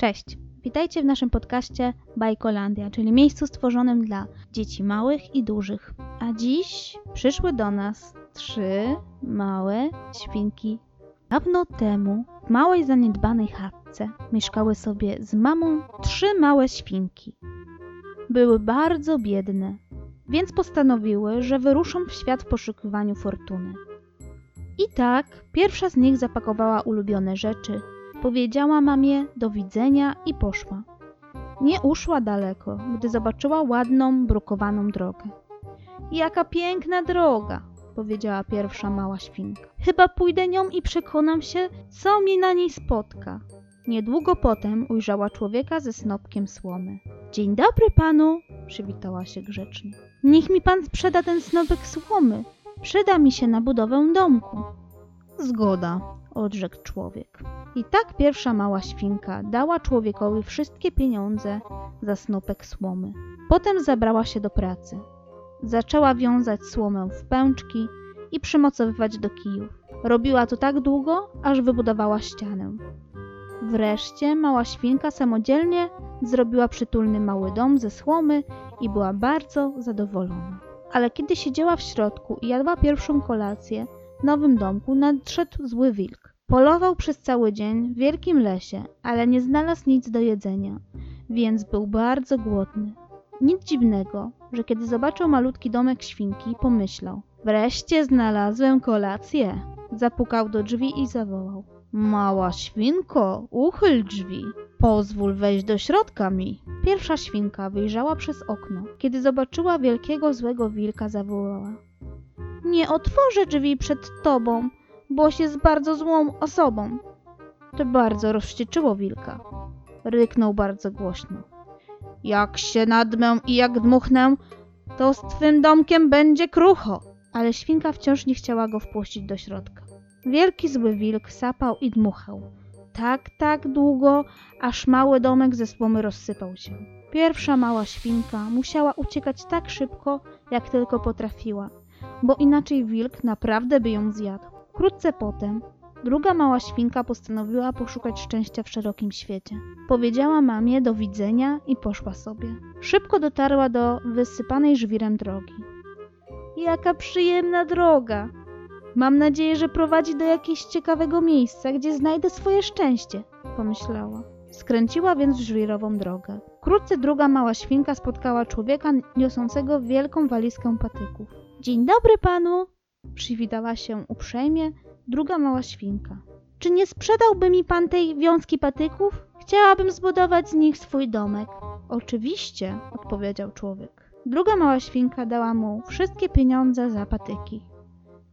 Cześć, witajcie w naszym podcaście Bajkolandia, czyli miejscu stworzonym dla dzieci małych i dużych. A dziś przyszły do nas trzy małe świnki. Dawno temu w małej zaniedbanej chatce mieszkały sobie z mamą trzy małe świnki. Były bardzo biedne, więc postanowiły, że wyruszą w świat w poszukiwaniu fortuny. I tak pierwsza z nich zapakowała ulubione rzeczy, powiedziała mamie do widzenia i poszła. Nie uszła daleko, gdy zobaczyła ładną, brukowaną drogę. Jaka piękna droga, powiedziała pierwsza mała świnka. Chyba pójdę nią i przekonam się, co mi na niej spotka. Niedługo potem ujrzała człowieka ze snopkiem słomy. Dzień dobry panu, przywitała się grzecznie. Niech mi pan sprzeda ten snopek słomy. Przyda mi się na budowę domku. Zgoda, odrzekł człowiek. I tak pierwsza mała świnka dała człowiekowi wszystkie pieniądze za snopek słomy. Potem zabrała się do pracy. Zaczęła wiązać słomę w pęczki i przymocowywać do kijów. Robiła to tak długo, aż wybudowała ścianę. Wreszcie mała świnka samodzielnie zrobiła przytulny mały dom ze słomy i była bardzo zadowolona. Ale kiedy siedziała w środku i jadła pierwszą kolację w nowym domku, nadszedł zły wilk. Polował przez cały dzień w wielkim lesie, ale nie znalazł nic do jedzenia, więc był bardzo głodny. Nic dziwnego, że kiedy zobaczył malutki domek świnki, pomyślał: Wreszcie znalazłem kolację. Zapukał do drzwi i zawołał: Mała świnko, uchyl drzwi. Pozwól wejść do środka mi. Pierwsza świnka wyjrzała przez okno. Kiedy zobaczyła wielkiego złego wilka, zawołała: Nie otworzę drzwi przed tobą, boś jest bardzo złą osobą. To bardzo rozwścieczyło wilka. Ryknął bardzo głośno. Jak się nadmę i jak dmuchnę, to z twym domkiem będzie krucho. Ale świnka wciąż nie chciała go wpuścić do środka. Wielki zły wilk sapał i dmuchał. Tak, tak długo, aż mały domek ze słomy rozsypał się. Pierwsza mała świnka musiała uciekać tak szybko, jak tylko potrafiła, bo inaczej wilk naprawdę by ją zjadł. Wkrótce potem druga mała świnka postanowiła poszukać szczęścia w szerokim świecie. Powiedziała mamie do widzenia i poszła sobie. Szybko dotarła do wysypanej żwirem drogi. Jaka przyjemna droga! Mam nadzieję, że prowadzi do jakiegoś ciekawego miejsca, gdzie znajdę swoje szczęście, pomyślała. Skręciła więc w żwirową drogę. Wkrótce druga mała świnka spotkała człowieka niosącego wielką walizkę patyków. Dzień dobry panu! Przywitała się uprzejmie druga mała świnka. Czy nie sprzedałby mi pan tej wiązki patyków? Chciałabym zbudować z nich swój domek. Oczywiście, odpowiedział człowiek. Druga mała świnka dała mu wszystkie pieniądze za patyki.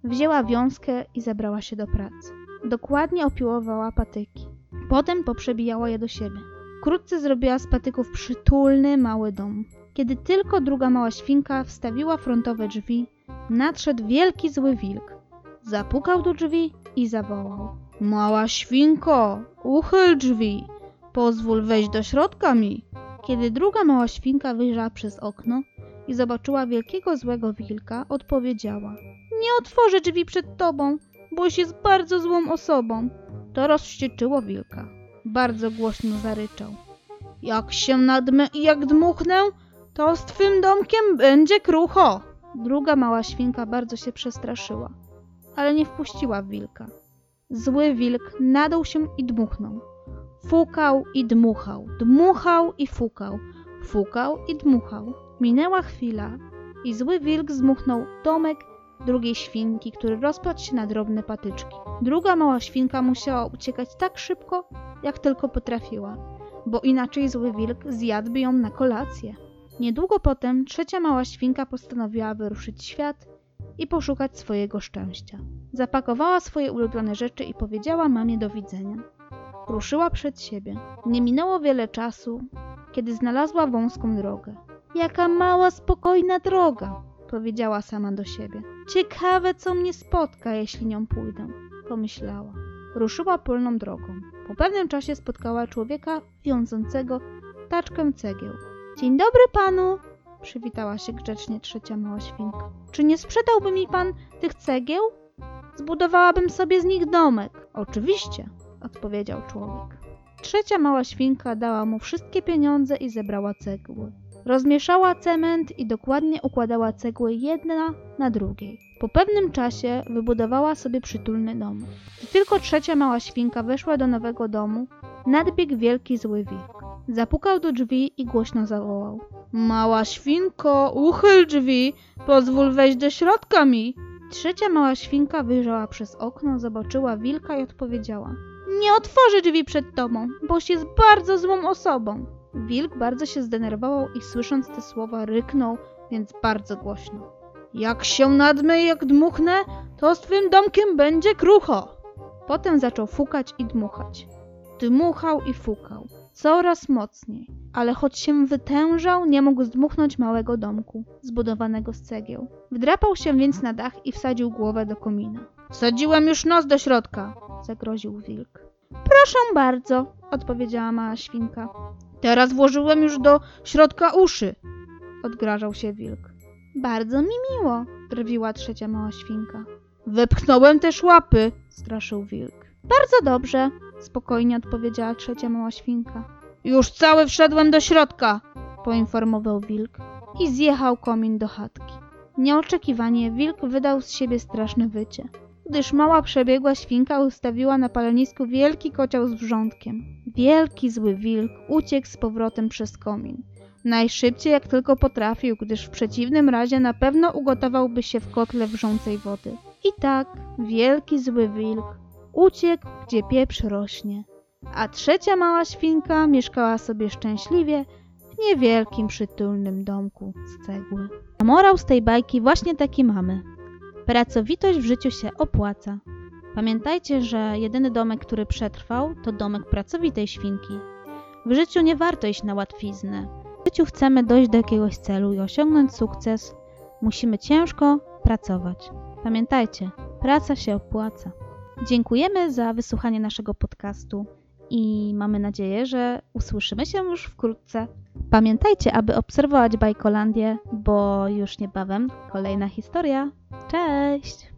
Wzięła wiązkę i zabrała się do pracy. Dokładnie opiłowała patyki. Potem poprzebijała je do siebie. Wkrótce zrobiła z patyków przytulny mały dom. Kiedy tylko druga mała świnka wstawiła frontowe drzwi, nadszedł wielki zły wilk. Zapukał do drzwi i zawołał. Mała świnko, uchyl drzwi, pozwól wejść do środka mi. Kiedy druga mała świnka wyjrzała przez okno i zobaczyła wielkiego złego wilka, odpowiedziała. Nie otworzę drzwi przed tobą, boś jest bardzo złą osobą. To rozwścieczyło wilka. Bardzo głośno zaryczał. Jak się nadmę i jak dmuchnę, to z twym domkiem będzie krucho. Druga mała świnka bardzo się przestraszyła, ale nie wpuściła wilka. Zły wilk nadał się i dmuchnął. Fukał i dmuchał, dmuchał i fukał, fukał i dmuchał. Minęła chwila i zły wilk zmuchnął domek drugiej świnki, który rozpadł się na drobne patyczki. Druga mała świnka musiała uciekać tak szybko, jak tylko potrafiła, bo inaczej zły wilk zjadłby ją na kolację. Niedługo potem trzecia mała świnka postanowiła wyruszyć świat i poszukać swojego szczęścia. Zapakowała swoje ulubione rzeczy i powiedziała mamie do widzenia. Ruszyła przed siebie. Nie minęło wiele czasu, kiedy znalazła wąską drogę. Jaka mała, spokojna droga, powiedziała sama do siebie. Ciekawe, co mnie spotka, jeśli nią pójdę, pomyślała. Ruszyła polną drogą. Po pewnym czasie spotkała człowieka wiążącego taczkę cegieł. Dzień dobry panu, przywitała się grzecznie trzecia mała świnka. Czy nie sprzedałby mi pan tych cegieł? Zbudowałabym sobie z nich domek. Oczywiście, odpowiedział człowiek. trzecia mała świnka dała mu wszystkie pieniądze i zebrała cegły. Rozmieszała cement i dokładnie układała cegły jedna na drugiej. Po pewnym czasie wybudowała sobie przytulny dom. Gdy tylko trzecia mała świnka weszła do nowego domu, nadbiegł wielki zły wilk. Zapukał do drzwi i głośno zawołał. Mała świnko, uchyl drzwi, pozwól wejść do środka mi. Trzecia mała świnka wyjrzała przez okno, zobaczyła wilka i odpowiedziała. Nie otworzę drzwi przed tobą, boś jest bardzo złą osobą. Wilk bardzo się zdenerwował i słysząc te słowa ryknął, więc bardzo głośno. Jak się nadmę i jak dmuchnę, to z twym domkiem będzie krucho. Potem zaczął fukać i dmuchać. Dmuchał i fukał, coraz mocniej, ale choć się wytężał, nie mógł zdmuchnąć małego domku, zbudowanego z cegieł. Wdrapał się więc na dach i wsadził głowę do komina. Wsadziłem już nos do środka, zagroził wilk. Proszę bardzo, odpowiedziała mała świnka. Teraz włożyłem już do środka uszy, odgrażał się wilk. Bardzo mi miło, drwiła trzecia mała świnka. Wepchnąłem też łapy, straszył wilk. Bardzo dobrze, spokojnie odpowiedziała trzecia mała świnka. Już cały wszedłem do środka, poinformował wilk i zjechał komin do chatki. Nieoczekiwanie wilk wydał z siebie straszne wycie, gdyż mała przebiegła świnka ustawiła na palenisku wielki kocioł z wrzątkiem. Wielki zły wilk uciekł z powrotem przez komin. Najszybciej jak tylko potrafił, gdyż w przeciwnym razie na pewno ugotowałby się w kotle wrzącej wody. I tak wielki zły wilk uciekł, gdzie pieprz rośnie. A trzecia mała świnka mieszkała sobie szczęśliwie w niewielkim przytulnym domku z cegły. A morał z tej bajki właśnie taki mamy. Pracowitość w życiu się opłaca. Pamiętajcie, że jedyny domek, który przetrwał, to domek pracowitej świnki. W życiu nie warto iść na łatwiznę. W życiu chcemy dojść do jakiegoś celu i osiągnąć sukces, musimy ciężko pracować. Pamiętajcie, praca się opłaca. Dziękujemy za wysłuchanie naszego podcastu i mamy nadzieję, że usłyszymy się już wkrótce. Pamiętajcie, aby obserwować Bajkolandię, bo już niebawem kolejna historia. Cześć!